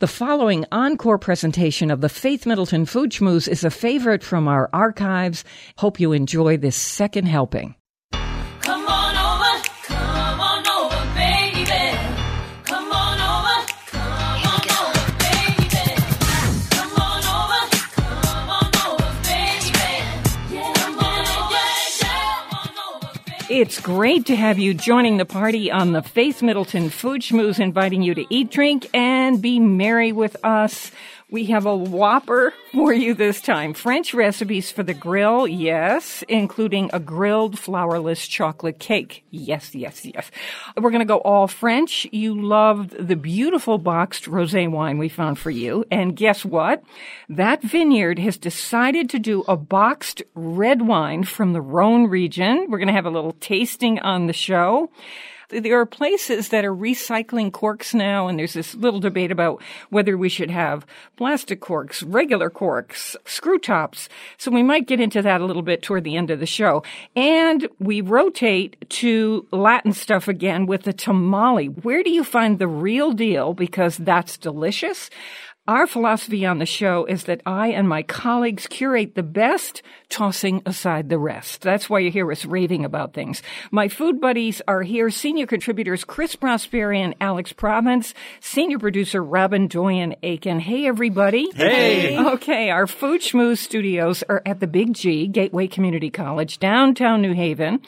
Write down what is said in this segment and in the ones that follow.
The following encore presentation of the Faith Middleton Food Schmooze is a favorite from our archives. Hope you enjoy this second helping. It's great to have you joining the party on the Faith Middleton Food Schmooze, inviting you to eat, drink, and be merry with us. We have a whopper for you this time. French recipes for the grill, yes, including a grilled flourless chocolate cake. Yes, yes, yes. We're going to go all French. You loved the beautiful boxed rosé wine we found for you. And guess what? That vineyard has decided to do a boxed red wine from the Rhone region. We're going to have a little tasting on the show there are places that are recycling corks now, and there's this little debate about whether we should have plastic corks, regular corks, screw tops. So we might get into that a little bit toward the end of the show. And we rotate to Latin stuff again with the tamale. Where do you find the real deal? Because that's delicious. Our philosophy on the show is that I and my colleagues curate the best, tossing aside the rest. That's why you hear us raving about things. My food buddies are here, senior contributors Chris Prosperi and Alex Province, senior producer Robyn Doyon-Aitken. Hey, everybody. Hey. Okay, our Food Schmooze studios are at the Big G, Gateway Community College, downtown New Haven.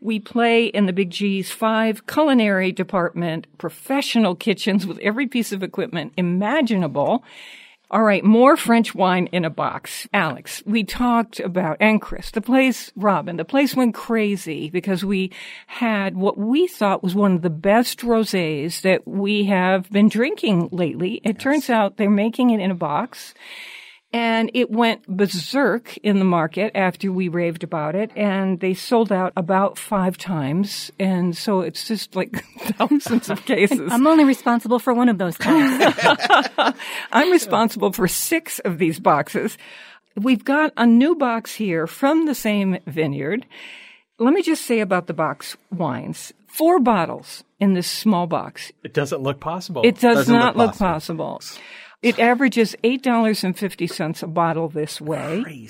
We play in the Big G's five culinary department professional kitchens with every piece of equipment imaginable. All right, more French wine in a box. Alex, we talked about, and the place, Robyn, the place went crazy because we had what we thought was one of the best rosés that we have been drinking lately. It turns out they're making it in a box. And it went berserk in the market after we raved about it, and they sold out about five times. And so it's just like thousands of cases. I'm only responsible for one of those times. I'm responsible for six of these boxes. We've got a new box here from the same vineyard. Let me just say about the box wines. Four bottles in this small box. It doesn't look possible. It does Doesn't not look look possible. It averages $8.50 a bottle this way.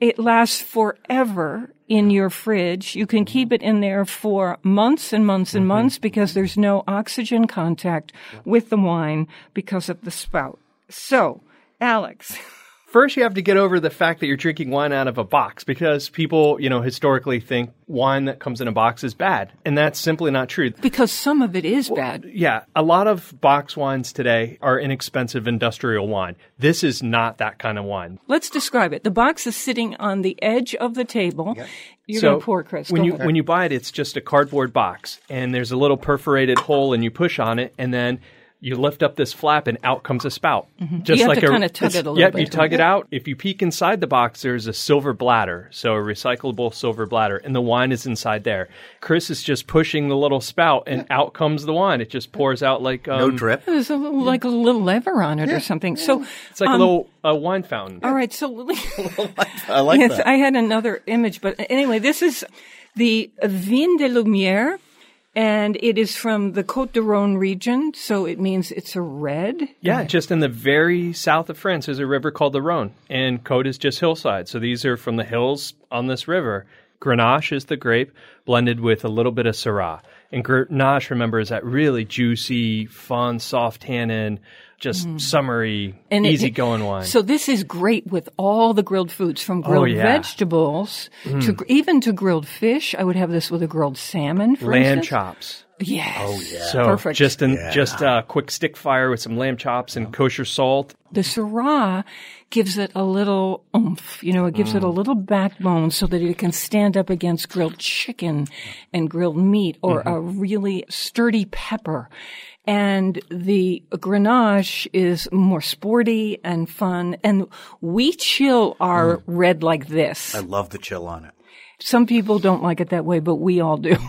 It lasts forever in mm-hmm. your fridge. You can keep it in there for months and months and mm-hmm. months because there's no oxygen contact with the wine because of the spout. So, Alex, First, you have to get over the fact that you're drinking wine out of a box because people, you know, historically think wine that comes in a box is bad. And that's simply not true. because some of it is bad. Yeah, a lot of box wines today are inexpensive industrial wine. This is not that kind of wine. Let's describe it. The box is sitting on the edge of the table. You're so going to pour, Chris. when Go you ahead. when you buy it, it's just a cardboard box, and there's a little perforated hole, and you push on it, and then you lift up this flap, and out comes a spout. Just Mm-hmm. You have like to a kinda tug it a little Yep, bit, you tug don't it out. If you peek inside the box, there's a silver bladder, so a recyclable silver bladder, and the wine is inside there. Chris is just pushing the little spout, and out comes the wine. It just pours out like um, No drip. There's a little, like a little lever on it or something. So It's like um, a little uh, wine fountain. All right, so I like yes, that. I had another image, but anyway, this is the Vin de Lumière, and it is from the Côte de Rhône region, so it means it's a red. Yeah, just in the very south of France, there's a river called the Rhone, and Côte is just hillside. So these are from the hills on this river. Grenache is the grape blended with a little bit of Syrah. And Grenache, remember, is that really juicy, fun, soft tannin, just summery, Mm. And it- easygoing wine. So this is great with all the grilled foods, from grilled Oh, yeah. vegetables to even to grilled fish. I would have this with a grilled salmon, for lamb instance. chops. Yes. Oh yeah. So Perfect. just in, Yeah. just a quick stick fire with some lamb chops and kosher salt. the Syrah gives it a little oomph, you know, it gives it a mm. little backbone so that it can stand up against grilled chicken and grilled meat or mm-hmm. a really sturdy pepper. And the Grenache is more sporty and fun. And we chill our mm. red like this. I love the chill on it. Some people don't like it that way, but we all do.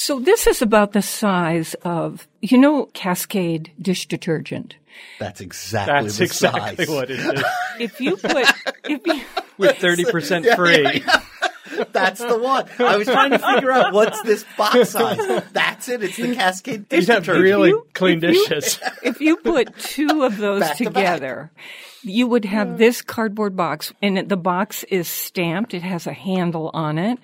So this is about the size of, you know, Cascade dish detergent. That's exactly That's the exactly size. what it is. If you put, if you, With 30% free. That's the one. I was trying to figure out what's this box size. That's it. It's the Cascade dish You'd have detergent. really you- clean if you- dishes. if you put two of those Back to together, you would have this cardboard box, and the box is stamped. It has a handle on it.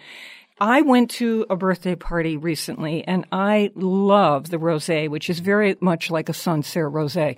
I went to a birthday party recently, and I love the rosé, which is very much like a Sancerre rosé.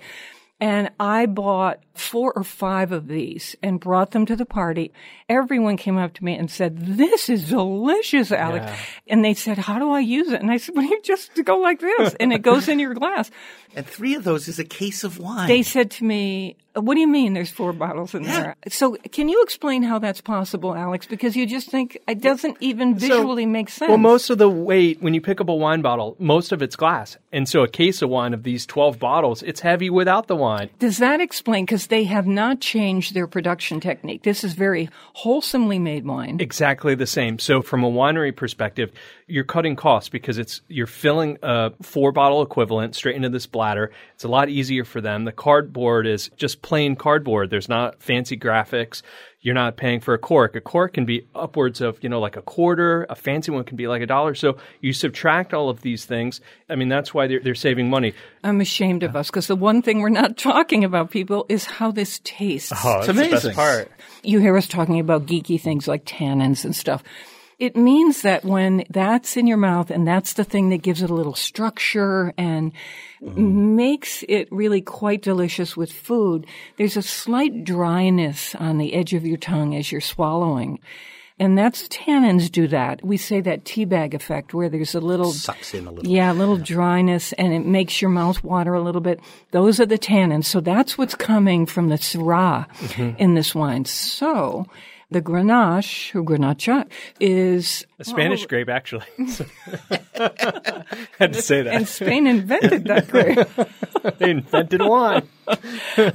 And I bought four or five of these and brought them to the party. Everyone came up to me and said, this is delicious, Alex. And they said, how do I use it? And I said, well, you just go like this and it goes in your glass. And three of those is a case of wine. They said to me, what do you mean there's four bottles in there? So can you explain how that's possible, Alex? Because you just think it doesn't even visually make sense. Well, most of the weight, when you pick up a wine bottle, most of it's glass. And so a case of wine of these 12 bottles, it's heavy without the wine. Does that explain? Because they have not changed their production technique. This is very wholesomely made wine. Exactly the same. So from a winery perspective, you're cutting costs because it's you're filling a four bottle equivalent straight into this bladder. It's a lot easier for them. The cardboard is just plain cardboard. There's not fancy graphics. You're not paying for a cork. A cork can be upwards of, you know, like a quarter. A fancy one can be like a dollar. So you subtract all of these things. I mean, that's why they're, they're saving money. I'm ashamed of us because the one thing we're not talking about, people, is how this tastes. Oh, It's amazing. part. You hear us talking about geeky things like tannins and stuff. It means that when that's in your mouth and that's the thing that gives it a little structure and makes it really quite delicious with food, there's a slight dryness on the edge of your tongue as you're swallowing. And that's tannins do that. We say that tea bag effect where there's a little Sucks in a little. yeah, a little dryness and it makes your mouth water a little bit. Those are the tannins. So that's what's coming from the Syrah mm-hmm. in this wine. So the Grenache or Grenache is A Spanish grape, actually. Had to say that. and Spain invented that grape. they invented wine.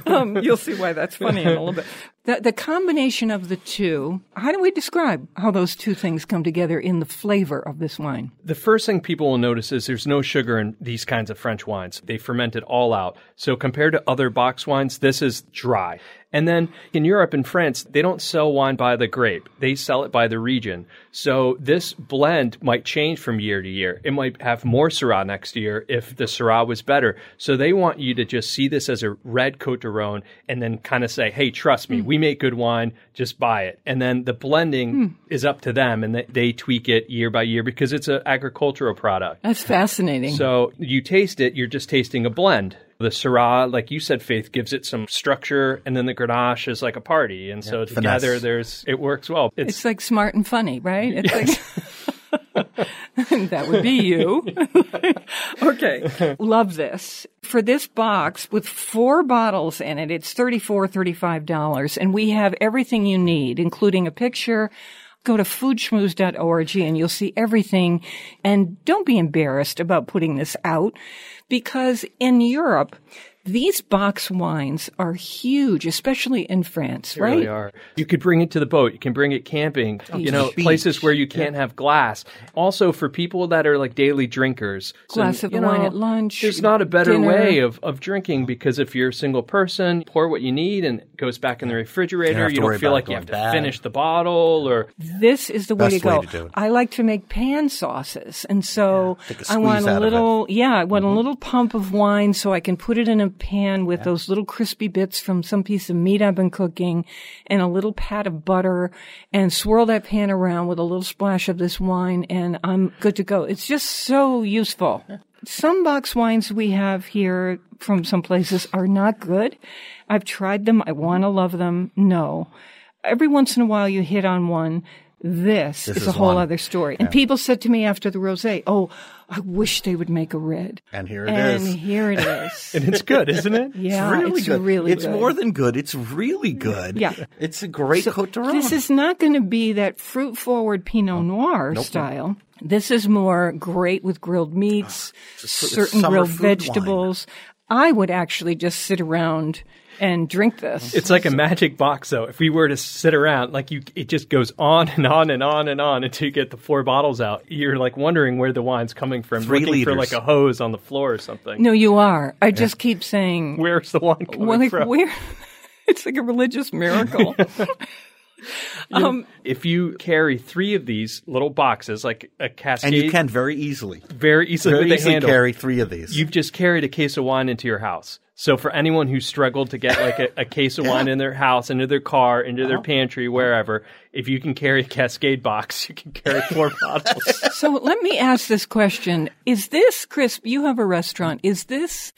um, you'll see why that's funny in a little bit. The, the combination of the two, how do we describe how those two things come together in the flavor of this wine? The first thing people will notice is there's no sugar in these kinds of French wines. They ferment it all out. So compared to other box wines, this is dry. And then in Europe and France, they don't sell wine by the grape. They sell it by the region. So this blend might change from year to year. It might have more Syrah next year if the Syrah was better. So they want you to just see this as a red Cote de Rhone and then kind of say, hey, trust me, hmm. we make good wine, just buy it. And then the blending hmm. is up to them and they, they tweak it year by year because it's an agricultural product. That's fascinating. So you taste it, you're just tasting a blend. The Syrah, like you said, Faith, gives it some structure, and then the Grenache is like a party. And so finesse. together, there's it works well. It's, It's like smart and funny, right? It's like that would be you. okay. Love this. For this box with four bottles in it, it's $34, $35. And we have everything you need, including a picture. Go to foodschmooze.org and you'll see everything. And don't be embarrassed about putting this out because in Europe, these box wines are huge, especially in France, they right? really are. You could bring it to the boat. You can bring it camping. you know, beach. places where you can't have glass. Also, for people that are like daily drinkers, so, Glass of you wine know, at lunch, There's not a better dinner. way of, of drinking because if you're a single person, pour what you need and it goes back in the refrigerator. have to You don't feel like you have to bad. finish the bottle or This is the way to Best way go. to do it. I like to make pan sauces, and so Take a I want a out of it. Mm-hmm. little, yeah, I want a little pump of wine so I can put it in a pan with those little crispy bits from some piece of meat I've been cooking, and a little pat of butter, and swirl that pan around with a little splash of this wine, and I'm good to go. It's just so useful. Some box wines we have here from some places are not good. I've tried them. I want to love them. No. Every once in a while you hit on one. This, is, is a whole one. other story. And people said to me after the rosé, "Oh, I wish they would make a red." And here it and is. here it is. and it's good, isn't it? yeah, really it's good. really it's good. more than good. It's really good. Yeah. It's a great Cote de Rhone. This is not going to be that fruit forward Pinot Noir style. This is more great with grilled meats, It's certain grilled food wine. vegetables. I would actually just sit around and drink this. It's like a magic box, though. If we were to sit around, like you, it just goes on and on and on and on until you get the four bottles out. You're like wondering where the wine's coming from, Three looking for like a hose on the floor or something. no, you are. I just keep saying, Where's the wine coming well, like, from? where? It's like a religious miracle. um, if you carry three of these little boxes, like a cascade, And you can very easily, very easily very easily handle, carry three of these. you've just carried a case of wine into your house. So for anyone who struggled to get like a, a case of wine in their house, into their car, into Uh-huh. their pantry, wherever, if you can carry a Cascade box, you can carry four bottles. so let me ask this question: Is this, Chris? You have a restaurant. Is this?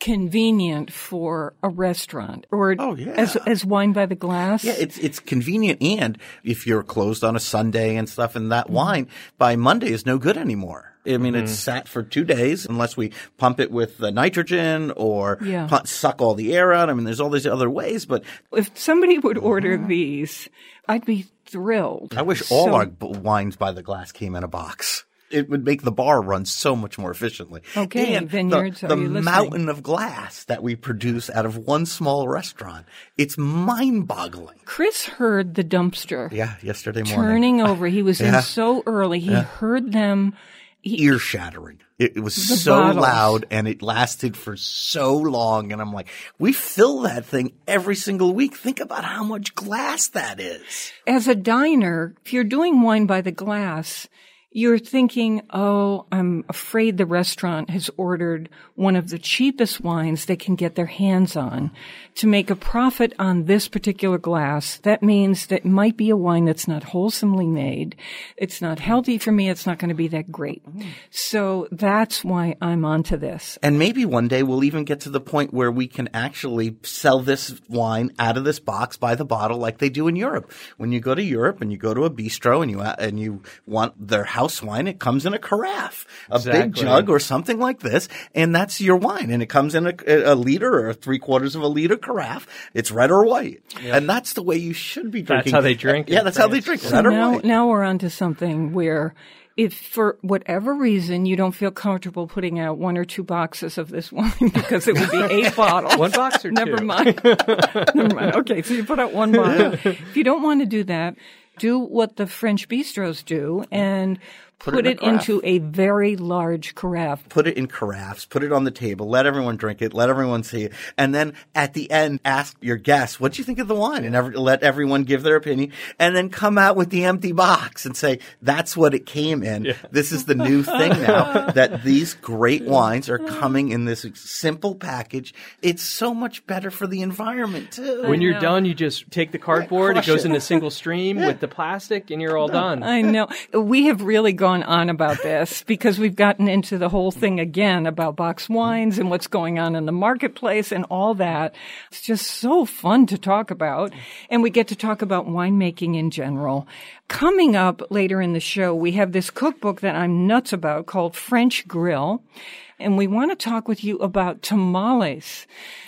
Convenient for a restaurant, or Oh, yeah. as as wine by the glass. Yeah, it's it's convenient, and if you're closed on a Sunday and stuff, and Mm-hmm. that wine by Monday is no good anymore. I mean, Mm-hmm. it's sat for two days unless we pump it with the nitrogen or Yeah. pu- suck all the air out. I mean, there's all these other ways, but if somebody would order these, I'd be thrilled. I wish all So- our b- wines by the glass came in a box. It would make the bar run so much more efficiently. Okay, and the- vineyards, are the, you mountain of glass that we produce out of one small restaurant, it's mind-boggling. Chris heard the dumpster Yeah, yesterday morning. turning over. He was Yeah. in so early. He heard them. Ear shattering. It, it was so bottles. loud and it lasted for so long. And I'm like, we fill that thing every single week. Think about how much glass that is. As a diner, if you're doing wine by the glass, you're thinking, oh, I'm afraid the restaurant has ordered one of the cheapest wines they can get their hands on to make a profit on this particular glass. That means that might be a wine that's not wholesomely made. It's not healthy for me. It's not going to be that great. So that's why I'm onto this. And maybe one day we'll even get to the point where we can actually sell this wine out of this box by the bottle like they do in Europe. When you go to Europe and you go to a bistro and you and you want their house wine, it comes in a carafe, a big jug or something like this, and that's your wine. And it comes in a, a liter or three quarters of a liter carafe. It's red or white, and that's the way you should be drinking. That's how they drink Yeah, in that's how they drink. So Red or now, white. now we're on to something where if for whatever reason you don't feel comfortable putting out one or two boxes of this wine because it would be eight bottles. One box or Never two? mind. Never mind. Okay, so you put out one bottle. If you don't want to do that, do what the French bistros do and put, it in it into a very large carafe. put it in carafes, put it on the table, let everyone drink it, let everyone see it, and then at the end ask your guests, "What do you think of the wine?" and every, let everyone give their opinion, and then come out with the empty box and say, "That's what it came in. This is the new thing now that these great wines are coming in this simple package. It's so much better for the environment too." When you're know. done, you just take the cardboard, it goes it. in a single stream with the plastic, and you're all done. I know. We have really gone on about this because we've gotten into the whole thing again about box wines and what's going on in the marketplace and all that. It's just so fun to talk about. And we get to talk about winemaking in general. Coming up later in the show, we have this cookbook that I'm nuts about called French Grill. And we want to talk with you about tamales.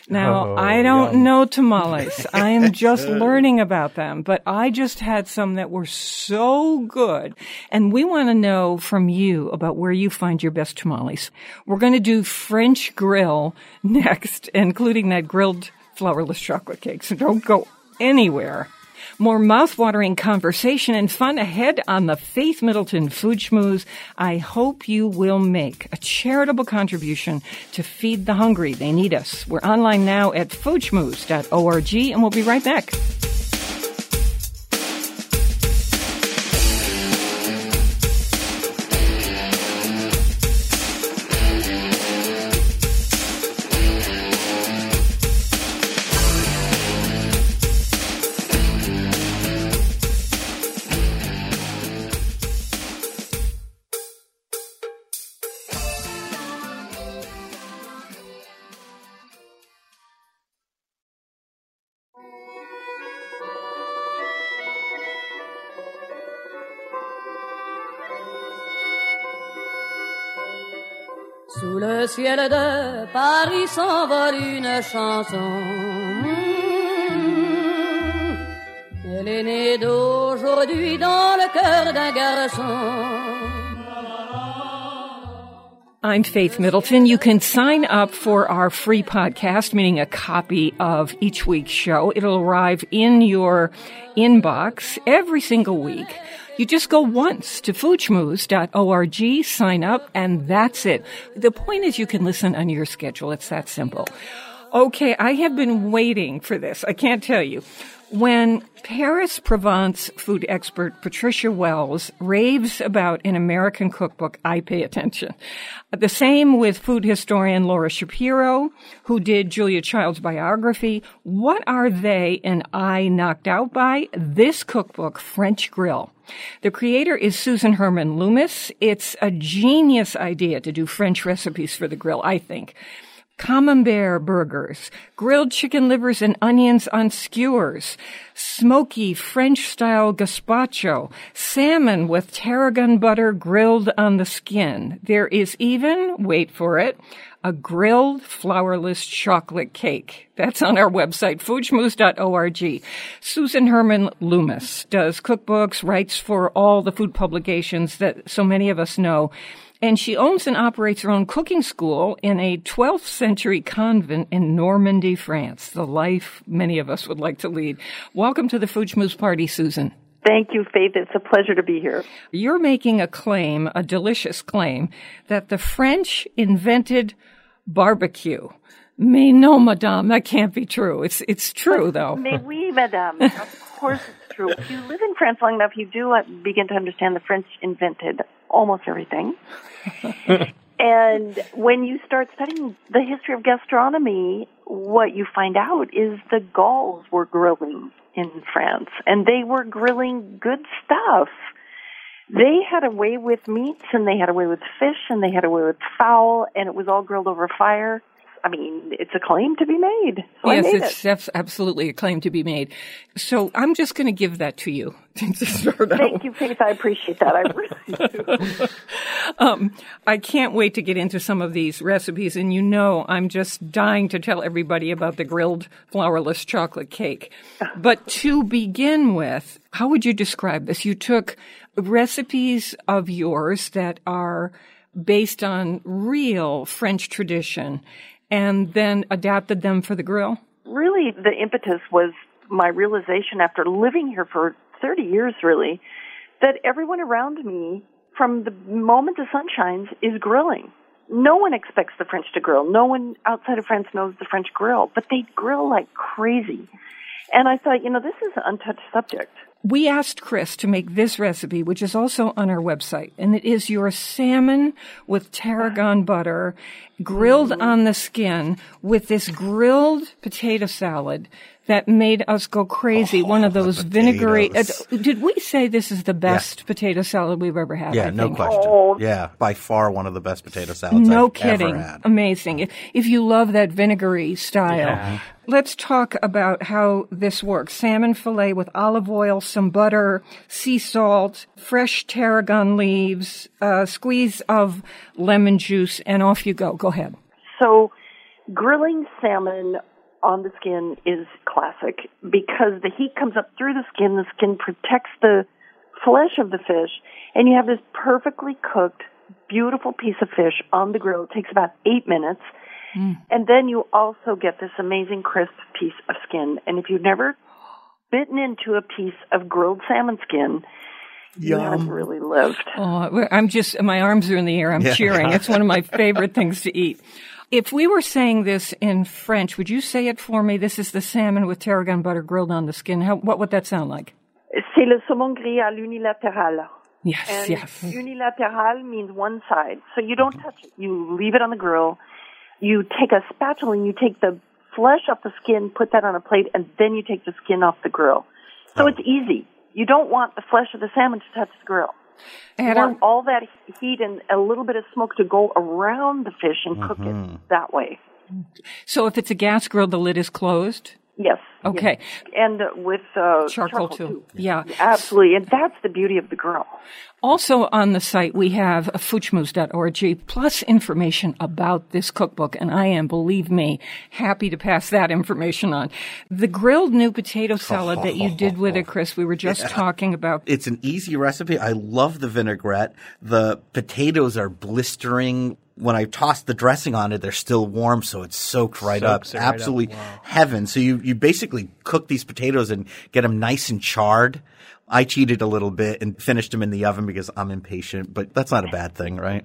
Now, Oh, I don't yum. know tamales. I am just learning about them, but I just had some that were so good. And we want to know from you about where you find your best tamales. We're going to do French grill next, including that grilled flourless chocolate cake. So don't go anywhere. More mouthwatering conversation and fun ahead on the Faith Middleton Food Schmooze. I hope you will make a charitable contribution to feed the hungry. They need us. We're online now at foodschmooze.org and we'll be right back. Ciel de Paris s'envole une chanson. Mm. Elle est née d'aujourd'hui dans le cœur d'un garçon. I'm Faith Middleton. You can sign up for our free podcast, meaning a copy of each week's show. It'll arrive in your inbox every single week. You just go once to foodschmooze.org, sign up, and that's it. The point is you can listen on your schedule. It's that simple. Okay, I have been waiting for this. I can't tell you. When Paris Provence food expert Patricia Wells raves about an American cookbook, I pay attention. The same with food historian Laura Shapiro, who did Julia Child's biography. What are they and I knocked out by? This cookbook, French Grill. The creator is Susan Herman Loomis. It's a genius idea to do French recipes for the grill, I think. Camembert burgers, grilled chicken livers and onions on skewers, smoky French style gazpacho, salmon with tarragon butter grilled on the skin. There is even, wait for it, a grilled flourless chocolate cake. That's on our website, foodschmooze.org. Susan Herman Loomis does cookbooks, writes for all the food publications that so many of us know. And she owns and operates her own cooking school in a 12th century convent in Normandy, France. The life many of us would like to lead. Welcome to the Food Schmooze Party, Susan. Thank you, Faith. It's a pleasure to be here. You're making a claim, a delicious claim, that the French invented barbecue. Mais non, madame, that can't be true. It's, it's true, though. Mais oui, madame. Of course true. If you live in France long enough, you do uh, begin to understand the French invented almost everything. and when you start studying the history of gastronomy, what you find out is the Gauls were grilling in France, and they were grilling good stuff. They had a way with meats, and they had a way with fish, and they had a way with fowl, and it was all grilled over fire. I mean, it's a claim to be made. So yes, made it's it. absolutely a claim to be made. So I'm just going to give that to you. to. Thank you, Faith. I appreciate that. I really do. Um, I can't wait to get into some of these recipes, and you know I'm just dying to tell everybody about the grilled flourless chocolate cake. But to begin with, how would you describe this? You took recipes of yours that are based on real French tradition and then adapted them for the grill? really the impetus was my realization after living here for 30 years really that everyone around me from the moment the sun shines is grilling. No one expects the french to grill. No one outside of france knows the french grill but they grill like crazy. And i thought you know this is an untouched subject. We asked Chris to make this recipe, which is also on our website, and it is your salmon with tarragon butter grilled on the skin with this grilled potato salad that made us go crazy. One of those vinegary. Uh, did we say this is the best potato salad we've ever had? Yeah, I no think? question. Oh. Yeah, by far one of the best potato salads No I've kidding. ever had. Amazing. If, if you love that vinegary style, let's talk about how this works. Salmon fillet with olive oil, some butter, sea salt, fresh tarragon leaves, a squeeze of lemon juice, and off you go. Go ahead. So, grilling salmon on the skin is classic because the heat comes up through the skin. The skin protects the flesh of the fish, and you have this perfectly cooked, beautiful piece of fish on the grill. It takes about eight minutes. Mm. And then you also get this amazing crisp piece of skin. And if you've never bitten into a piece of grilled salmon skin, you haven't really lived. Oh, I'm just, my arms are in the air. I'm cheering. It's one of my favorite things to eat. If we were saying this in French, would you say it for me? This is the salmon with tarragon butter grilled on the skin. How, what would that sound like? C'est le saumon grillé à l'unilatéral. Yes, And yes. unilateral means one side. So you don't mm-hmm. touch it. You leave it on the grill. You take a spatula and you take the flesh off the skin, put that on a plate, and then you take the skin off the grill. So oh. it's easy. You don't want the flesh of the salmon to touch the grill. You And our- want all that heat and a little bit of smoke to go around the fish and cook it mm-hmm. that way. so if it's a gas grill, the lid is closed? Yes. Okay. yes. And uh, with uh, Charcoal, too. Yeah. Absolutely. And that's the beauty of the grill. Also on the site, we have foodschmooze.org plus information about this cookbook, and I am, believe me, happy to pass that information on. The grilled new potato salad that you did with it, Chris, we were just talking about. It's an easy recipe. I love the vinaigrette. The potatoes are blistering. When I toss the dressing on it, they're still warm, so it's soaked right up. Soaks it right up. Absolutely Wow. heaven. So you, you basically cook these potatoes and get them nice and charred. I cheated a little bit and finished them in the oven because I'm impatient, but that's not a bad thing, right?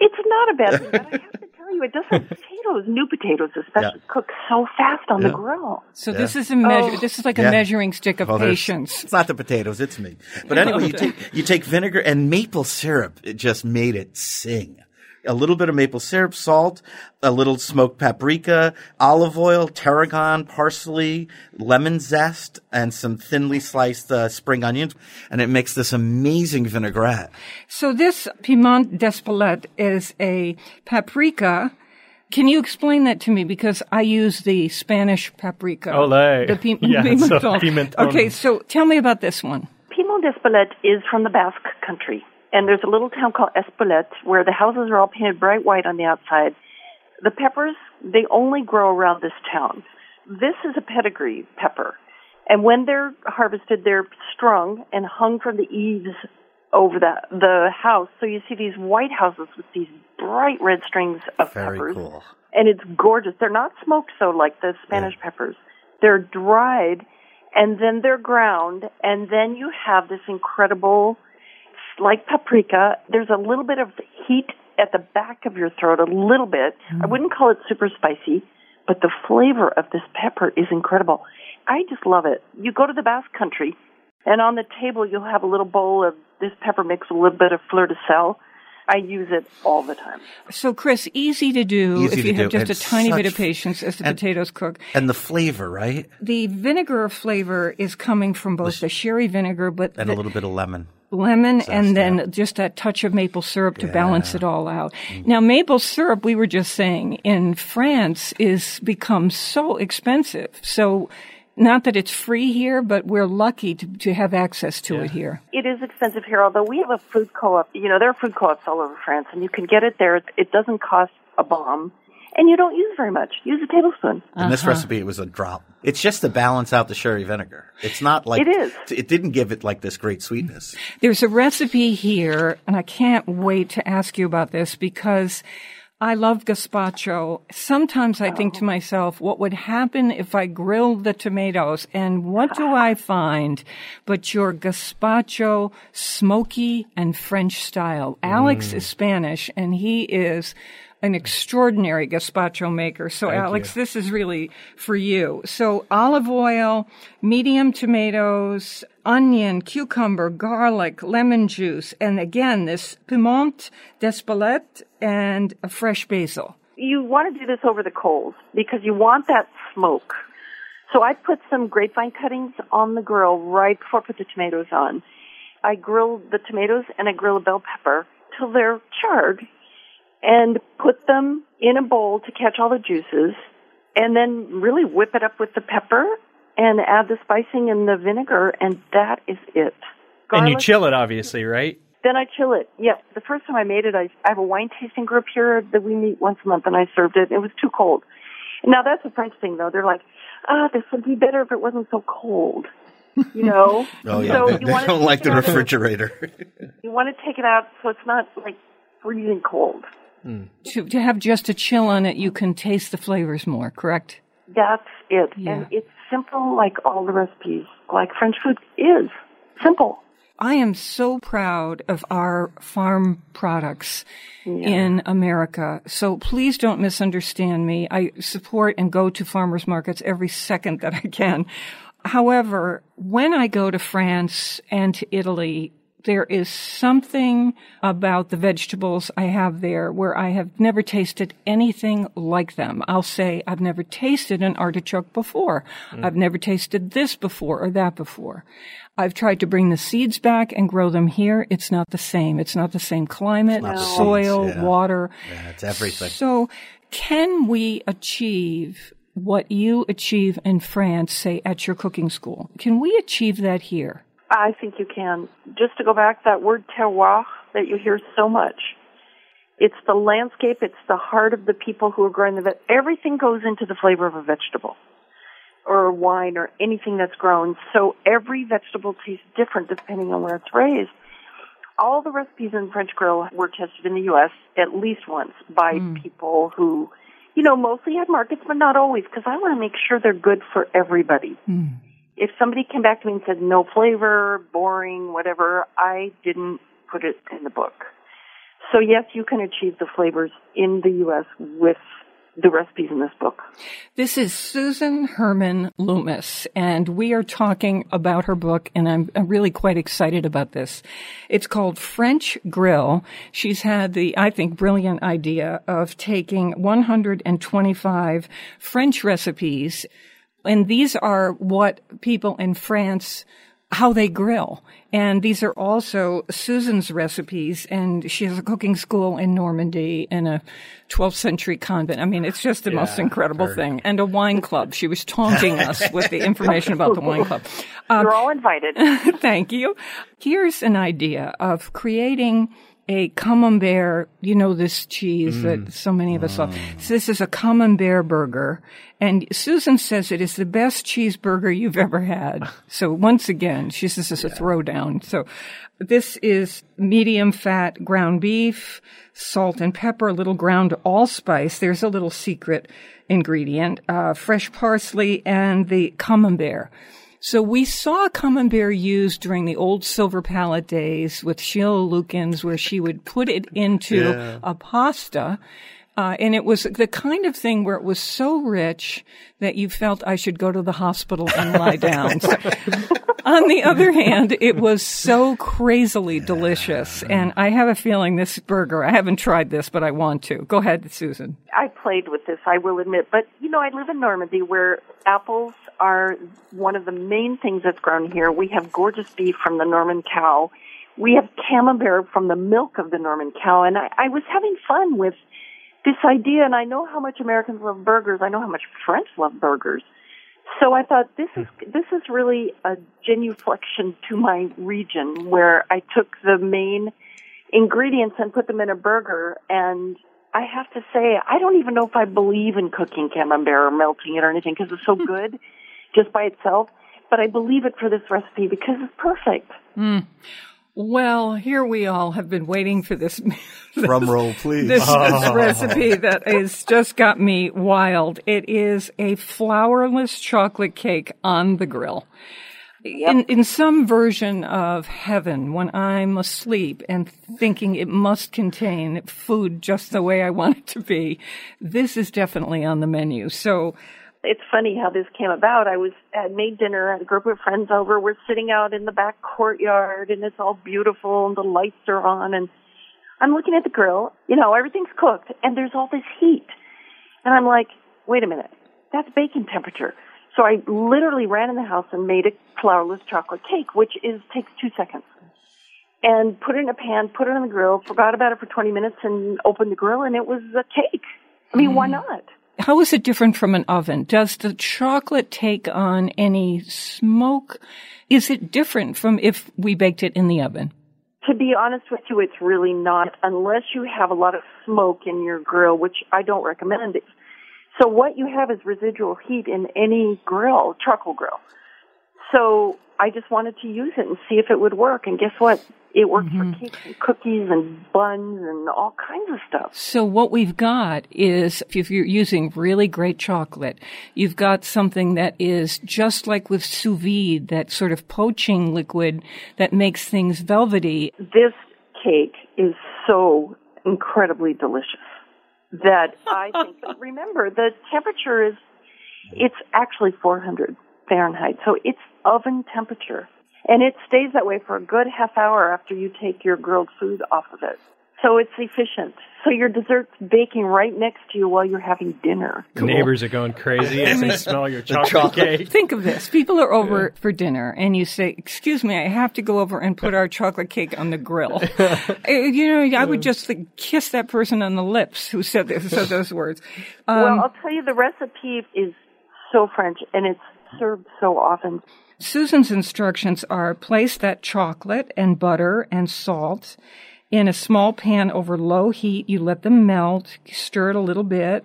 It's not a bad thing, but I have to tell you, it does have potatoes, new potatoes especially, Yeah. cook so fast on the grill. So this is a measure. Oh. This is like a Yeah. measuring stick of Oh, there's- patience. It's not the potatoes, it's me. But anyway, you take you take vinegar and maple syrup. It just made it sing. A little bit of maple syrup, salt, a little smoked paprika, olive oil, tarragon, parsley, lemon zest, and some thinly sliced uh, spring onions, and it makes this amazing vinaigrette. So this piment d'Espelette is a paprika. Can you explain that to me? Because I use the Spanish paprika. Ole. The pi- Yeah, so pimentón. pimentón. Okay, so tell me about this one. Piment d'Espelette is from the Basque country, and there's a little town called Espelette where the houses are all painted bright white on the outside. The peppers, they only grow around this town. This is a pedigree pepper, and when they're harvested, they're strung and hung from the eaves over the the house. So you see these white houses with these bright red strings of Very peppers cool. and it's gorgeous. They're not smoked so like the Spanish peppers. They're dried and then they're ground and then you have this incredible like paprika. There's a little bit of heat at the back of your throat, a little bit. I mm. wouldn't call it super spicy, but the flavor of this pepper is incredible. I just love it. You go to the Basque country and on the table you'll have a little bowl of this pepper mix, with a little bit of fleur de sel. I use it all the time. So, Chris, easy to do Easy if to you have do, just and a tiny bit of patience as the and- potatoes cook. And the flavor, right? The vinegar flavor is coming from both the sherry vinegar, but And the a little bit of lemon. Lemon Zest, and then yeah. just that touch of maple syrup to balance it all out. Mm-hmm. Now, maple syrup, we were just saying, in France is become so expensive. So, not that it's free here, but we're lucky to, to have access to it here. It is expensive here, although we have a food co-op. You know, there are food co-ops all over France, and you can get it there. It, it doesn't cost a bomb, and you don't use very much. Use a tablespoon. In this Uh-huh. recipe, it was a drop. It's just to balance out the sherry vinegar. It's not like It is. It didn't give it like this great sweetness. There's a recipe here, and I can't wait to ask you about this because I love gazpacho. Sometimes I think to myself, what would happen if I grilled the tomatoes? And what do I find but your gazpacho smoky and French style? Alex is Spanish, and he is an extraordinary gazpacho maker. So, Alex, this is really for you. So, olive oil, medium tomatoes, onion, cucumber, garlic, lemon juice, and again, this piment d'Espelette and a fresh basil. You want to do this over the coals because you want that smoke. So I put some grapevine cuttings on the grill right before I put the tomatoes on. I grill the tomatoes and I grill a bell pepper till they're charred and put them in a bowl to catch all the juices and then really whip it up with the pepper and add the spicing and the vinegar and that is it. And you chill it, obviously, right? then I chill it. Yeah. The first time I made it, I, I have a wine tasting group here that we meet once a month, and I served it. It was too cold. Now that's a French thing, though. They're like, ah, this would be better if it wasn't so cold. You know. Oh yeah, So they, you they don't like it the out refrigerator. You want to take it out so it's not like freezing cold. Mm. To, to have just a chill on it, you can taste the flavors more, correct? That's it. Yeah. And it's simple, like all the recipes, like French food is simple. I am so proud of our farm products in America. So please don't misunderstand me. I support and go to farmers markets every second that I can. However, when I go to France and to Italy, there is something about the vegetables I have there where I have never tasted anything like them. I'll say I've never tasted an artichoke before. Mm. I've never tasted this before or that before. I've tried to bring the seeds back and grow them here. It's not the same. It's not the same climate, seeds, soil, yeah. water. yeah, it's everything. So can we achieve what you achieve in France, say at your cooking school? Can we achieve that here? I think you can. Just to go back, that word terroir that you hear so much. It's the landscape, it's the heart of the people who are growing the veg. Everything goes into the flavor of a vegetable or wine or anything that's grown. So every vegetable tastes different depending on where it's raised. all the recipes in French Grill were tested in the U.S. at least once by hmm. people who, you know, mostly at markets, but not always, because I want to make sure they're good for everybody. Hmm. If somebody came back to me and said no flavor, boring, whatever, I didn't put it in the book. So yes, you can achieve the flavors in the U.S. with the recipes in this book. This is Susan Herman Loomis, and we are talking about her book, and I'm, I'm really quite excited about this. It's called French Grill. She's had the, I think, brilliant idea of taking 125 French recipes, and these are what people in France how they grill. And these are also Susan's recipes, and she has a cooking school in Normandy in a 12th century convent. I mean, it's just the most incredible thing. And a wine club. She was taunting us with the information about the wine club. Um, You're all invited. Thank you. Here's an idea of creating a camembert, you know, this cheese that so many of us love. So this is a camembert burger. And Susan says it is the best cheeseburger you've ever had. So once again, she says it's a throwdown. So this is medium fat ground beef, salt and pepper, a little ground allspice. There's a little secret ingredient, uh, fresh parsley and the camembert. So we saw camembert used during the old Silver Palate days with Sheila Lukins, where she would put it into a pasta. Uh, and it was the kind of thing where it was so rich that you felt I should go to the hospital and lie down. On the other hand, it was so crazily delicious. And I have a feeling this burger, I haven't tried this, but I want to. Go ahead, Susan. I played with this, I will admit. But, you know, I live in Normandy where apples are one of the main things that's grown here. We have gorgeous beef from the Norman cow. We have camembert from the milk of the Norman cow. And I, I was having fun with this idea, and I know how much Americans love burgers. I know how much French love burgers. So I thought this is hmm. this is really a genuflection to my region, where I took the main ingredients and put them in a burger. And I have to say, I don't even know if I believe in cooking camembert or melting it or anything because it's so hmm. good just by itself. But I believe it for this recipe because it's perfect. Hmm. Well, here we all have been waiting for this. Drum roll, please. This, this recipe that has just got me wild. It is a flourless chocolate cake on the grill. In, in some version of heaven, when I'm asleep and thinking it must contain food just the way I want it to be, this is definitely on the menu. So, it's funny how this came about. I was had made dinner, had a group of friends over. We're sitting out in the back courtyard, and it's all beautiful, and the lights are on, and I'm looking at the grill. You know, everything's cooked, and there's all this heat, and I'm like, wait a minute, that's baking temperature. So I literally ran in the house and made a flourless chocolate cake, which is takes two seconds. And put it in a pan, put it on the grill, forgot about it for 20 minutes, and opened the grill, and it was a cake. I mean, why mm. not? How is it different from an oven? Does the chocolate take on any smoke? Is it different from if we baked it in the oven? To be honest with you, it's really not unless you have a lot of smoke in your grill, which I don't recommend. So what you have is residual heat in any grill, charcoal grill. So I just wanted to use it and see if it would work. And guess what? It worked for mm-hmm. cakes and cookies and buns and all kinds of stuff. So what we've got is, if you're using really great chocolate, you've got something that is just like with sous vide, that sort of poaching liquid that makes things velvety. This cake is so incredibly delicious that I think, remember, the temperature is, it's actually 400 Fahrenheit. So it's oven temperature. And it stays that way for a good half hour after you take your grilled food off of it. So it's efficient. So your dessert's baking right next to you while you're having dinner. Neighbors are going crazy as they smell your chocolate, chocolate. cake. Think of this. People are over for dinner and you say, excuse me, I have to go over and put our chocolate cake on the grill. Uh, you know, I would just like, kiss that person on the lips who said this, said those words. Um, well, I'll tell you, the recipe is so French and it's served so often. Susan's instructions are place that chocolate and butter and salt in a small pan over low heat. You let them melt, stir it a little bit.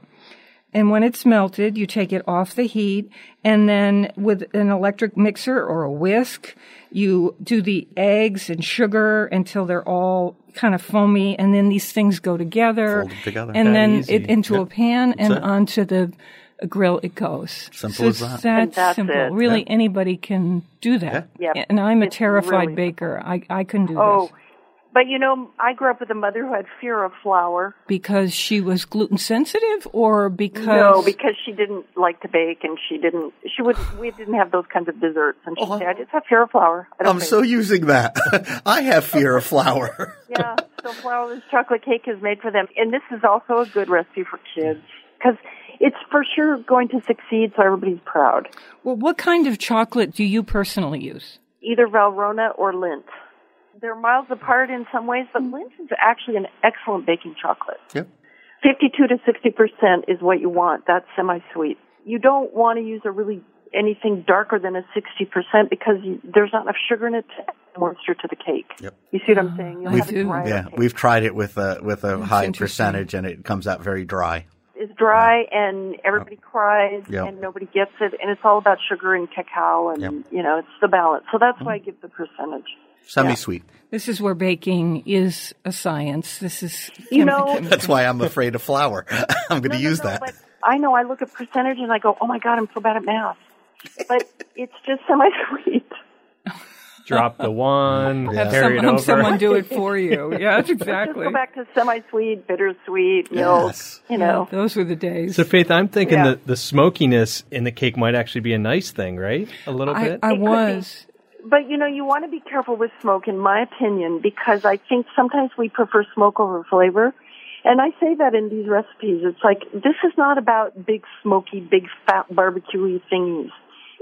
And when it's melted, you take it off the heat and then with an electric mixer or a whisk, you do the eggs and sugar until they're all kind of foamy and then these things go together. Fold them together. And That then easy. it into a Yep. pan and it. onto the grill it goes. Simple so as that. that And that's simple. it. Really anybody can do that. Yeah. Yep. And I'm a It's terrified really baker. I, I couldn't do this. Oh, this but you know, I grew up with a mother who had fear of flour. because she was gluten sensitive or because No, because she didn't like to bake, and she didn't. She would. We didn't have those kinds of desserts, and she Oh. said, "I just have fear of flour." I don't I'm bake." so using that. I have fear of flour. yeah. So flourless chocolate cake is made for them, and this is also a good recipe for kids because it's for sure going to succeed. So everybody's proud. Well, what kind of chocolate do you personally use? Either Valrhona or Lindt. They're miles apart in some ways, but Lindt is actually an excellent baking chocolate. Yep. 52 to 60 percent is what you want. That's semi-sweet. You don't want to use a really anything darker than a 60 percent because you, there's not enough sugar in it to add moisture to the cake. Yep. You see what I'm saying? You'll I have do. Yeah, cake. we've tried it with a with a high percentage, and it comes out very dry. It's dry and everybody cries Yep. and nobody gets it, and it's all about sugar and cacao and Yep. you know it's the balance. So that's mm-hmm. why I give the percentage. Semi-sweet. This is where baking is a science. This is You know- That's why I'm afraid of flour. I'm going to No, no, use no, that. But I know I look at percentage and I go, oh my god, I'm so bad at math. But it's just semi-sweet. Drop the one, Yeah. carry Some, it have over. someone do it for you. Yeah, Just exactly. Just go back to semi-sweet, bittersweet, milk. Yes. You know, Those were the days. So, Faith, I'm thinking Yeah. that the smokiness in the cake might actually be a nice thing, right? A little I, bit. I It could be. was. But you know, you want to be careful with smoke, in my opinion, because I think sometimes we prefer smoke over flavor. And I say that in these recipes. It's like, this is not about big smoky, big fat barbecuey thingies.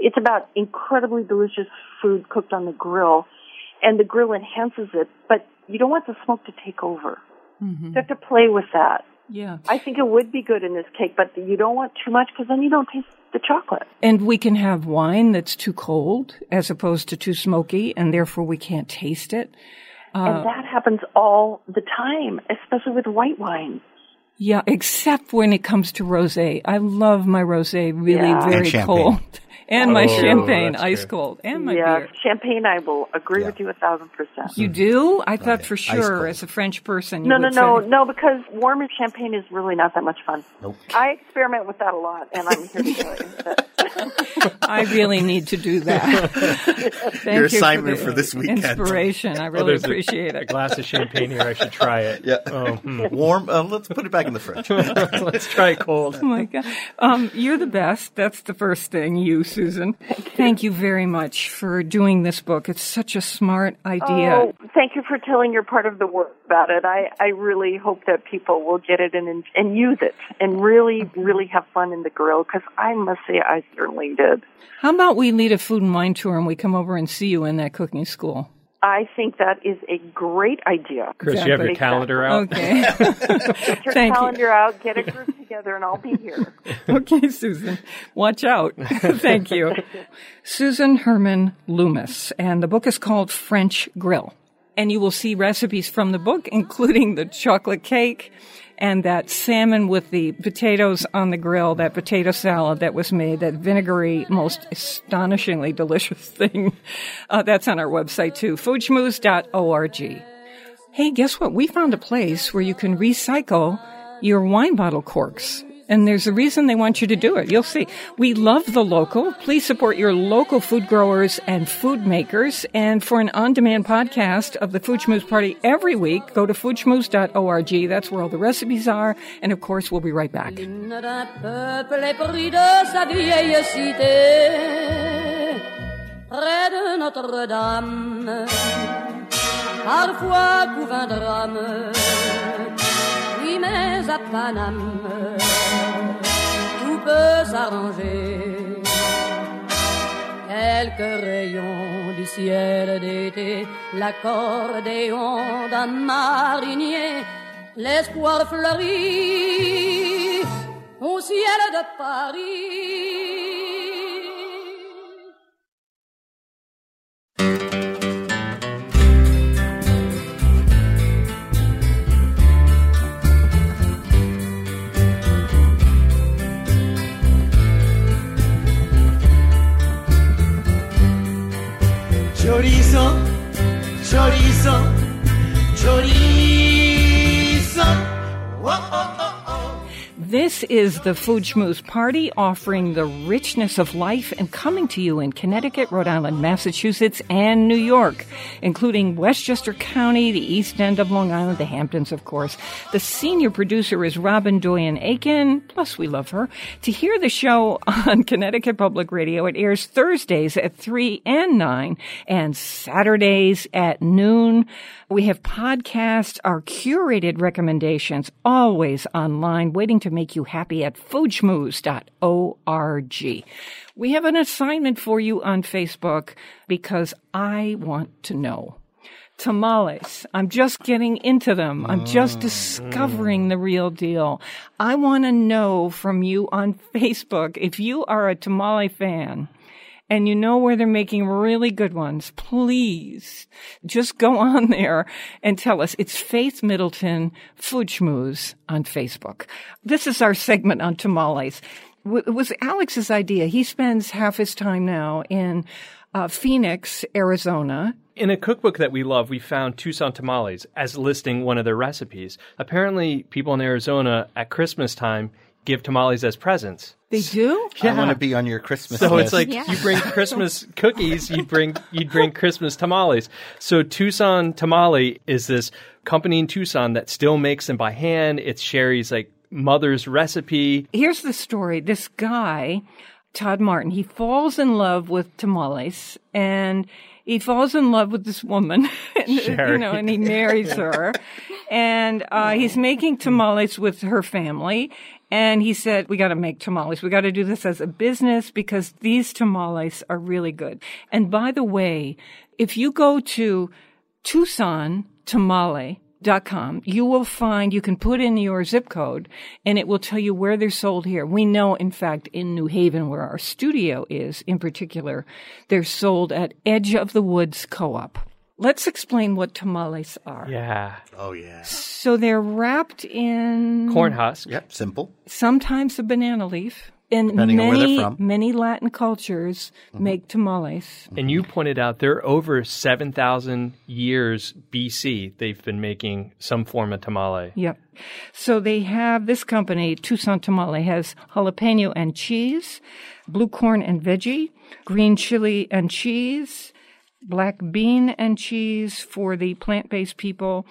It's about incredibly delicious food cooked on the grill. And the grill enhances it, but you don't want the smoke to take over. You have to play with that. Yeah. I think it would be good in this cake, but you don't want too much because then you don't taste the chocolate. And we can have wine that's too cold as opposed to too smoky, and therefore we can't taste it. Uh, and that happens all the time, especially with white wine. Yeah, except when it comes to rosé. I love my rosé really Yeah. very cold. And my Oh, champagne ice true. cold. And my yeah, beer. champagne. I will agree Yeah. with you a thousand percent. You do? I thought yeah. for sure, as a French person, you No, no, would no, say- no, because warmer champagne is really not that much fun. Nope. I experiment with that a lot, and I'm here to tell you that. I really need to do that. Thank Your you assignment the for this weekend. Inspiration. I Oh, really there's a- appreciate A it. glass of champagne here. I should try it. Yeah. Oh, hmm. Warm. Uh, let's put it back in the fridge. Let's try it cold. Oh my God. Um, you're the best. That's the first thing, you, Susan. Thank you very much for doing this book. It's such a smart idea. Oh, thank you for telling your part of the work about it. I, I really hope that people will get it and and use it and really, really have fun in the grill because I must say I certainly did. How about we lead a food and wine tour and we come over and see you in that cooking school? I think that is a great idea. Chris, you have your Exactly. calendar out? Okay. Get your Thank you. calendar out, get a group together, and I'll be here. okay, Susan. Watch out. Thank you. Susan Herrmann Loomis. And the book is called French Grill. And you will see recipes from the book, including the chocolate cake and that salmon with the potatoes on the grill, that potato salad that was made, that vinegary, most astonishingly delicious thing. Uh, that's on our website too, foodschmooze.org. Hey, guess what? We found a place where you can recycle your wine bottle corks. And there's a reason they want you to do it. You'll see. We love the local. Please support your local food growers and food makers. And for an on-demand podcast of the Food Schmooze Party every week, go to foodschmooze.org. That's where all the recipes are. And of course, we'll be right back. Parfois couvre un drame, mais à Paname, tout peut s'arranger. Quelques rayons du ciel d'été, l'accordéon d'un marinier, l'espoir fleurit au ciel de Paris. Is the Food Schmooze Party offering the richness of life and coming to you in Connecticut, Rhode Island, Massachusetts, and New York, including Westchester County, the East End of Long Island, the Hamptons, of course. The senior producer is Robyn Doyon-Aitken, plus we love her. To hear the show on Connecticut Public Radio, it airs Thursdays at 3 and 9 and Saturdays at noon. We have podcasts, our curated recommendations, always online, waiting to make you happy at foodschmooze.org. We have an assignment for you on Facebook because I want to know. Tamales. I'm just getting into them. I'm just mm-hmm. discovering the real deal. I want to know from you on Facebook if you are a tamale fan and you know where they're making really good ones, please just go on there and tell us. It's Faith Middleton Food Schmooze on Facebook. This is our segment on tamales. It was Alex's idea. He spends half his time now in uh, Phoenix, Arizona. In a cookbook that we love, we found Tucson tamales as listing one of their recipes. Apparently, people in Arizona at Christmas time give tamales as presents. They do? I want to be on your Christmas So list. it's like Yeah. you bring Christmas cookies, you bring you'd bring Christmas tamales. So Tucson Tamale is this company in Tucson that still makes them by hand. It's Sherry's like mother's recipe. Here's the story. This guy, Todd Martin, he falls in love with tamales and he falls in love with this woman, and, you know, and he marries her. And uh, he's making tamales with her family. And he said, we got to make tamales. We got to do this as a business because these tamales are really good. And by the way, if you go to Tucson dot com, you will find you can put in your zip code and it will tell you where they're sold here. We know, in fact, in New Haven, where our studio is in particular, they're sold at Edge of the Woods Co-op. Let's explain what tamales are. Yeah. oh yeah. So they're wrapped in Corn husk. Yep, simple. sometimes a banana leaf. And Depending on where they're many, from. Mm-hmm. many Latin cultures make tamales. And you pointed out they're over 7,000 years BC they've been making some form of tamale. Yep. So they have this company, Tucson Tamale, has jalapeno and cheese, blue corn and veggie, green chili and cheese, black bean and cheese for the plant based people,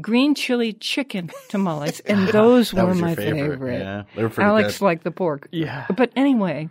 green chili chicken tamales. And those were my favorite, yeah. They were pretty Alex good. liked the pork. Yeah. But anyway,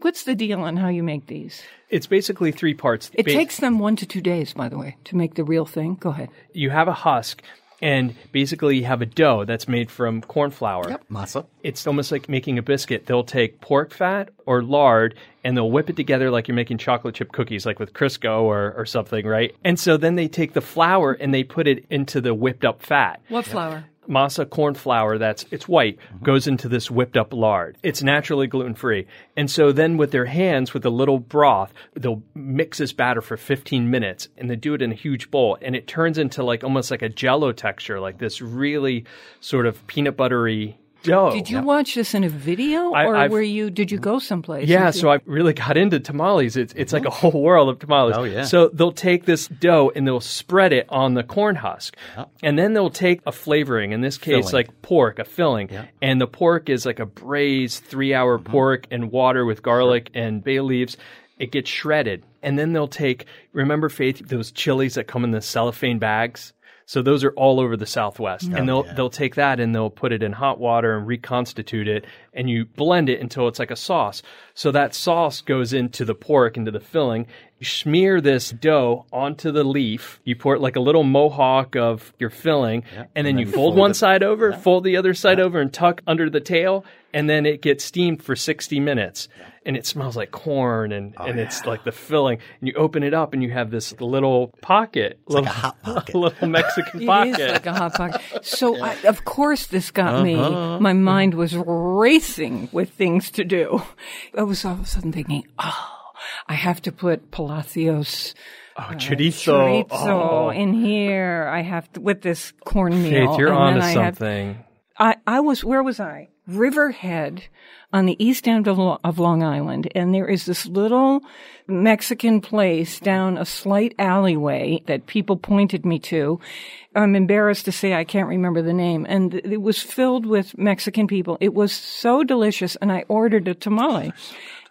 what's the deal on how you make these? It's basically three parts. It Ba- takes them one to two days, by the way, to make the real thing. Go ahead. you have a husk and basically you have a dough that's made from corn flour. Yep, masa. It's almost like making a biscuit. They'll take pork fat or lard and they'll whip it together like you're making chocolate chip cookies, like with Crisco or, or something, right? And so then they take the flour and they put it into the whipped up fat. What flour? Masa corn flour that's it's white goes into this whipped up lard. It's naturally gluten free. And so then with their hands with a little broth, they'll mix this batter for 15 minutes and they do it in a huge bowl and it turns into like almost like a jello texture, like this really sort of peanut buttery dough. Did you watch this in a video, or I've- were you? Did you go someplace? Yeah, so I really got into tamales. It's it's like a whole world of tamales. Oh, yeah. So they'll take this dough and they'll spread it on the corn husk, and then they'll take a flavoring. In this case, Filling. like pork, a filling, and the pork is like a braised three-hour Mm-hmm. pork and water with garlic and bay leaves. It gets shredded, and then they'll take. Remember, Faith, those chilies that come in the cellophane bags. So those are all over the Southwest, and oh, they'll they'll take that and they'll put it in hot water and reconstitute it, and you blend it until it's like a sauce. So that sauce goes into the pork, into the filling. You smear this dough onto the leaf. You pour it like a little mohawk of your filling, and then you fold one side over, fold the other side over, and tuck under the tail, and then it gets steamed for sixty minutes. And it smells like corn, and, oh, and it's like the filling. And you open it up, and you have this little pocket, little, a hot pocket. little Mexican It pocket. is like a hot pocket. So, I, of course, this got me. Uh-huh. My uh-huh. mind was racing with things to do. I was all of a sudden thinking, oh, I have to put Palacios oh, uh, chorizo. chorizo Oh, in here. I have to with this cornmeal. Faith, you're and onto then have- something. I, I was where was I? Riverhead on the east end of, Lo- of Long Island, and there is this little Mexican place down a slight alleyway that people pointed me to. I'm embarrassed to say I can't remember the name, and it was filled with Mexican people. It was so delicious, and I ordered a tamale.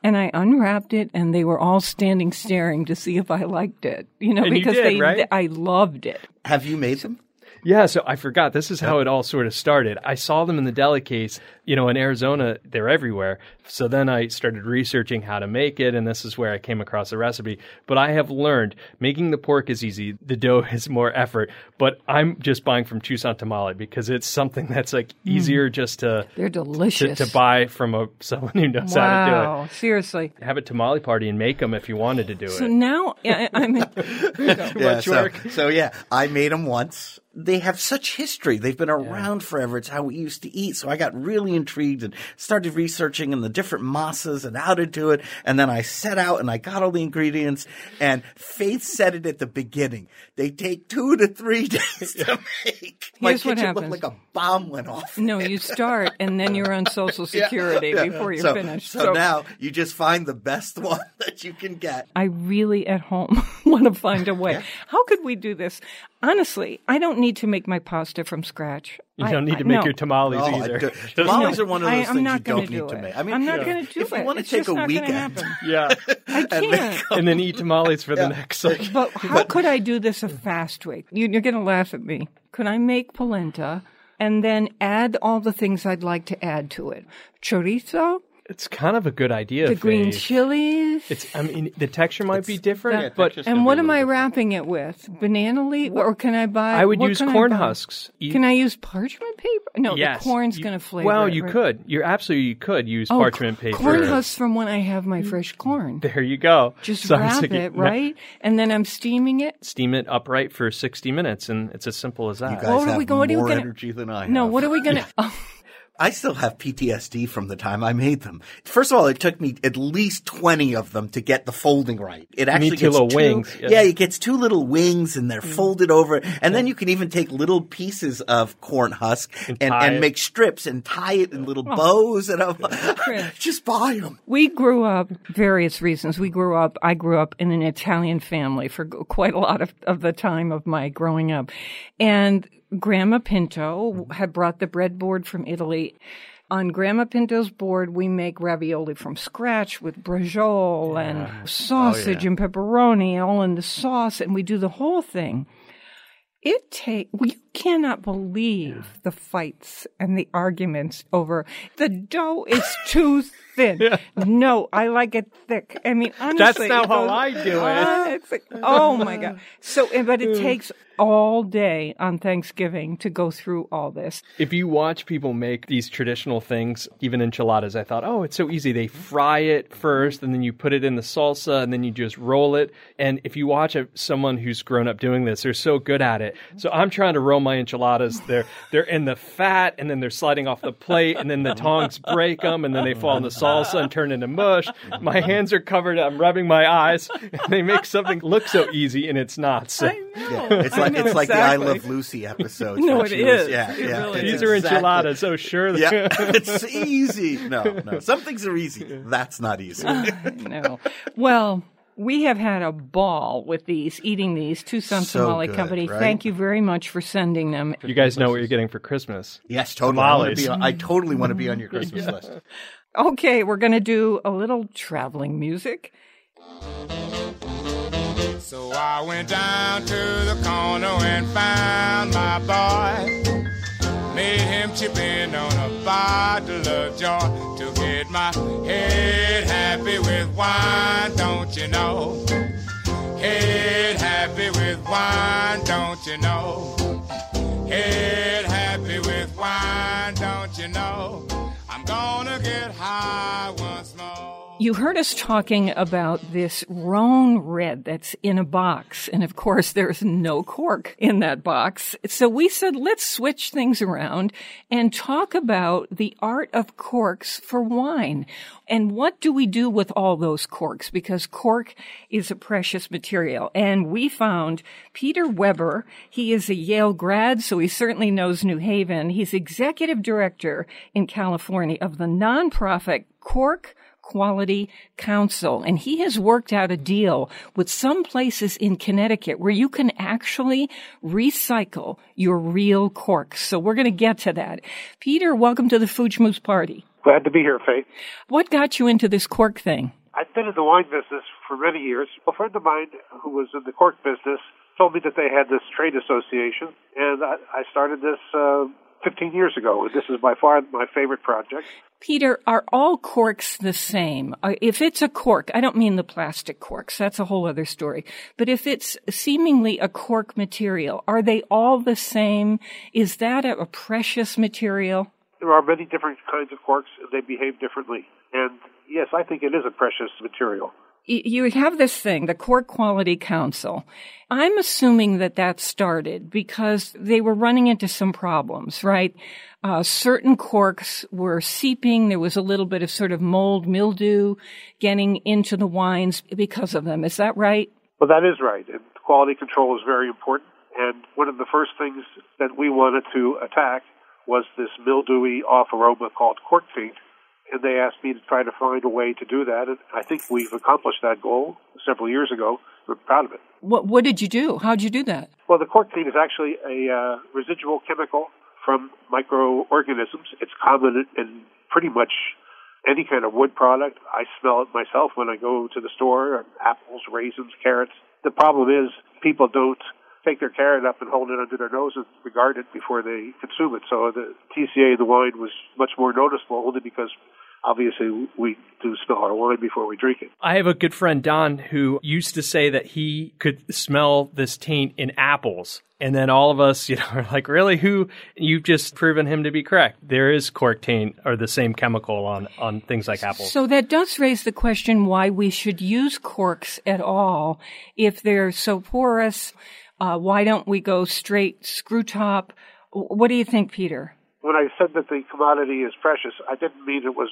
And I unwrapped it, and they were all standing staring to see if I liked it. You know, And you because did, they, right? I loved it. Have you made them? Yeah, so I forgot. This is how it all sort of started. I saw them in the deli case. You know, in Arizona, they're everywhere. So then I started researching how to make it, and this is where I came across the recipe. But I have learned making the pork is easy. The dough is more effort. But I'm just buying from Tucson Tamale because it's something that's like mm. easier just to They're delicious. to buy from a someone who knows how to do it. wow, seriously. Have a tamale party and make them if you wanted to do So it. So now I, I'm yeah, much so, work. so yeah, I made them once. They have such history. They've been around forever. It's how we used to eat. So I got really intrigued and started researching and the different masas and how to do it. And then I set out and I got all the ingredients. And Faith said it at the beginning. They take two to three days to make. My Here's what happens. looked like a bomb went off. no, you start and then you're on Social Security yeah. before you're so, finished. So, now you just find the best one that you can get. I really at home want to find a way. How could we do this? Honestly, I don't need to make my pasta from scratch. You don't need I- to make no. your tamales I either. do- tamales No, are one of those I'm things you don't gonna need do to it. make. I mean, I'm not yeah. going to do if it. you want to It's take just a not gonna weekend, happen. yeah. I can't. and then eat tamales for the next like But how could I do this a fast way? You- You're going to laugh at me. Could I make polenta and then add all the things I'd like to add to it? Chorizo, It's kind of a good idea. the green Faith. chilies. It's. I mean, the texture might be different, Yeah, but and what am I different. wrapping it with? Banana leaf, or can I buy? I would use corn husks. You- Can I use parchment paper? No, yes, the corn's going to flavor. Well, it, you right? could. You're absolutely you could use Oh, parchment paper. Corn husks from when I have my fresh mm. corn. There you go. Just So wrap thinking, it no, right, and then I'm steaming it. Steam it upright for 60 minutes, and it's as simple as that. You guys What are have we go- what are we more gonna- energy than I have. No, what are we going to? Oh, Oh, I still have PTSD from the time I made them. First of all, it took me at least 20 of them to get the folding right. It actually gets little two, wings, yeah. Yeah. it gets two little wings and they're mm. folded over. And then you can even take little pieces of corn husk and, and, tie it. make strips and tie it in oh. little oh. bows. And I'm Chris. just buy them. We grew up various reasons. We grew up. I grew up in an Italian family for quite a lot of, of the time of my growing up, and Grandma Pinto mm-hmm. had brought the breadboard from Italy. On Grandma Pinto's board, we make ravioli from scratch with braciole and oh, sausage and pepperoni all in the sauce, and we do the whole thing. It take well, you cannot believe the fights and the arguments over the dough is too thin. No, I like it thick. I mean, honestly, that's not how I do it. Ah, it's like, oh my god! So, eh, but it takes all day on Thanksgiving to go through all this. If you watch people make these traditional things, even enchiladas, I thought, oh, it's so easy. They fry it first, and then you put it in the salsa, and then you just roll it. And if you watch a, someone who's grown up doing this, they're so good at it. So I'm trying to roll my enchiladas. They're they're in the fat, and then they're sliding off the plate, and then the tongs break them, and then they fall in the salsa and turn into mush. My hands are covered. I'm rubbing my eyes, and they make something look so easy, and it's not. So. It's like, know it's like the I. Love Lucy episodes. No, where it she was- is. yeah, It yeah. really it's These are exactly- enchiladas, so sure. Yeah, it's easy. No, no. Some things are easy. That's not easy. Ah, no. Well, we have had a ball with these, eating these. Tucson So Somali good, Company. right? Thank you very much for sending them. You guys know what you're getting for Christmas. yes, totally. I, wanna be on- I totally want to be on your mm-hmm. Christmas list. Okay, we're going to do a little traveling music. So I went down to the corner and found my boy. Made him chip in on a bottle of joy to get my head happy with wine, don't you know? Head happy with wine, don't you know? Head happy with wine, don't you know? High once. You heard us talking about this Rhone red that's in a box. And of course, there's no cork in that box. So we said, let's switch things around and talk about the art of corks for wine. And what do we do with all those corks? Because cork is a precious material. And we found Peter Weber. He is a Yale grad, so he certainly knows New Haven. He's executive director in California of the nonprofit Cork Quality Council. And he has worked out a deal with some places in Connecticut where you can actually recycle your real corks. So we're going to get to that. Peter, welcome to the Food Schmooze Party. Glad to be here, Faith. What got you into this cork thing? I've been in the wine business for many years. A friend of mine who was in the cork business told me that they had this trade association, and I, I started this uh, 15 years ago. This is by far my favorite project. Peter, are all corks the same? Uh, If it's a cork, I don't mean the plastic corks. That's a whole other story. But if it's seemingly a cork material, are they all the same? Is that a, a precious material? There are many different kinds of corks, and they behave differently. And yes, I think it is a precious material. You have this thing, the Cork Quality Council. I'm assuming that that started because they were running into some problems, right? Uh, certain corks were seeping. There was a little bit of sort of mold, mildew getting into the wines because of them. Is that right? Well, that is right. And quality control is very important. And one of the first things that we wanted to attack was this mildewy off aroma called cork taint. And they asked me to try to find a way to do that. And I think we've accomplished that goal several years ago. We're proud of it. What, what did you do? How'd you do that? Well, the cork taint is actually a uh, residual chemical from microorganisms. It's common in, in pretty much any kind of wood product. I smell it myself when I go to the store, apples, raisins, carrots. The problem is people don't take their carrot up and hold it under their nose and regard it before they consume it. So the TCA of the wine was much more noticeable only because obviously we do smell our wine before we drink it. I have a good friend, Don, who used to say that he could smell this taint in apples. And then all of us, you know, are like, really? Who? You've just proven him to be correct. There is cork taint or the same chemical on, on things like apples. So that does raise the question why we should use corks at all if they're so porous. Uh, why don't we go straight screw top? What do you think, Peter? When I said that the commodity is precious, I didn't mean it was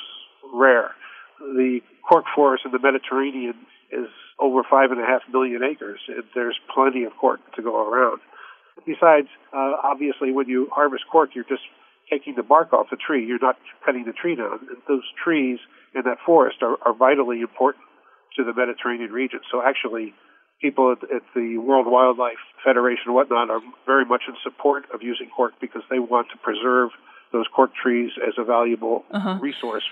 rare. The cork forest in the Mediterranean is over five and a half million acres, and there's plenty of cork to go around. Besides, uh, obviously, when you harvest cork, you're just taking the bark off the tree. You're not cutting the tree down. And those trees in that forest are, are vitally important to the Mediterranean region. So actually, people at, at the World Wildlife Federation and whatnot are very much in support of using cork because they want to preserve those cork trees as a valuable Uh-huh. resource.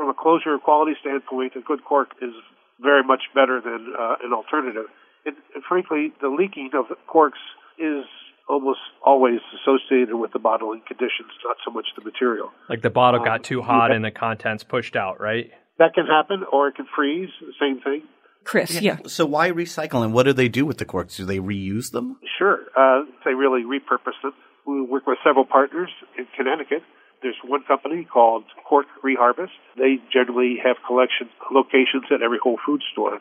From a closure quality standpoint, a good cork is very much better than uh, an alternative. And, and frankly, the leaking of corks is almost always associated with the bottling conditions, not so much the material. like the bottle Um, got too hot yeah. and the contents pushed out, right? That can happen, or it can freeze. Same thing. Chris, yeah. So why recycle and what do they do with the corks? Do they reuse them? Sure. Uh, they really repurpose them. We work with several partners in Connecticut. There's one company called Cork Reharvest. They generally have collection locations at every Whole Food store.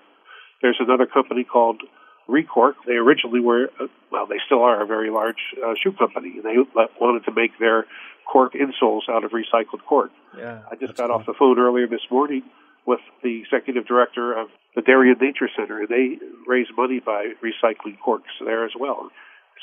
There's another company called Recork. They originally were, well, they still are a very large uh, shoe company. They wanted to make their cork insoles out of recycled cork. Yeah. I just got off the phone earlier this morning with the executive director of the Darien Nature Center, and they raise money by recycling corks there as well.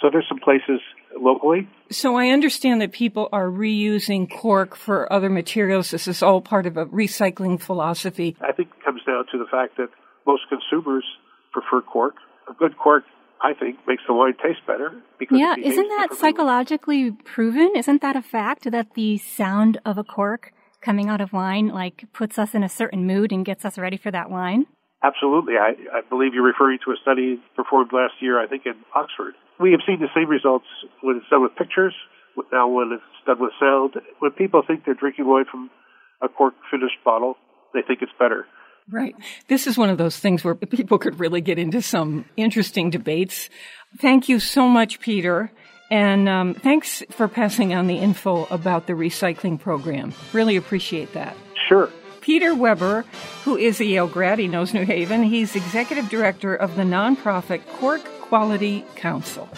So there's some places locally. So I understand that people are reusing cork for other materials. This is all part of a recycling philosophy. I think it comes down to the fact that most consumers prefer cork. A good cork, I think, makes the wine taste better. Because Yeah, isn't that psychologically proven? Isn't that a fact that the sound of a cork coming out of wine like puts us in a certain mood and gets us ready for that wine? Absolutely. I, I believe you're referring to a study performed last year, I think, in Oxford. We have seen the same results when it's done with pictures, now when it's done with sound. When people think they're drinking wine from a cork finished bottle, they think it's better. Right. This is one of those things where people could really get into some interesting debates. Thank you so much, Peter. And um, thanks for passing on the info about the recycling program. Really appreciate that. Sure. Peter Weber, who is a Yale grad, he knows New Haven. He's executive director of the nonprofit Cork Quality Council.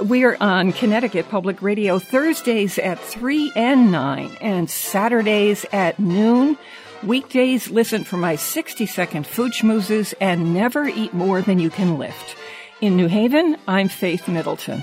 We are on Connecticut Public Radio Thursdays at 3 and 9 and Saturdays at noon. Weekdays, listen for my 60 second food schmoozes and never eat more than you can lift. In New Haven, I'm Faith Middleton.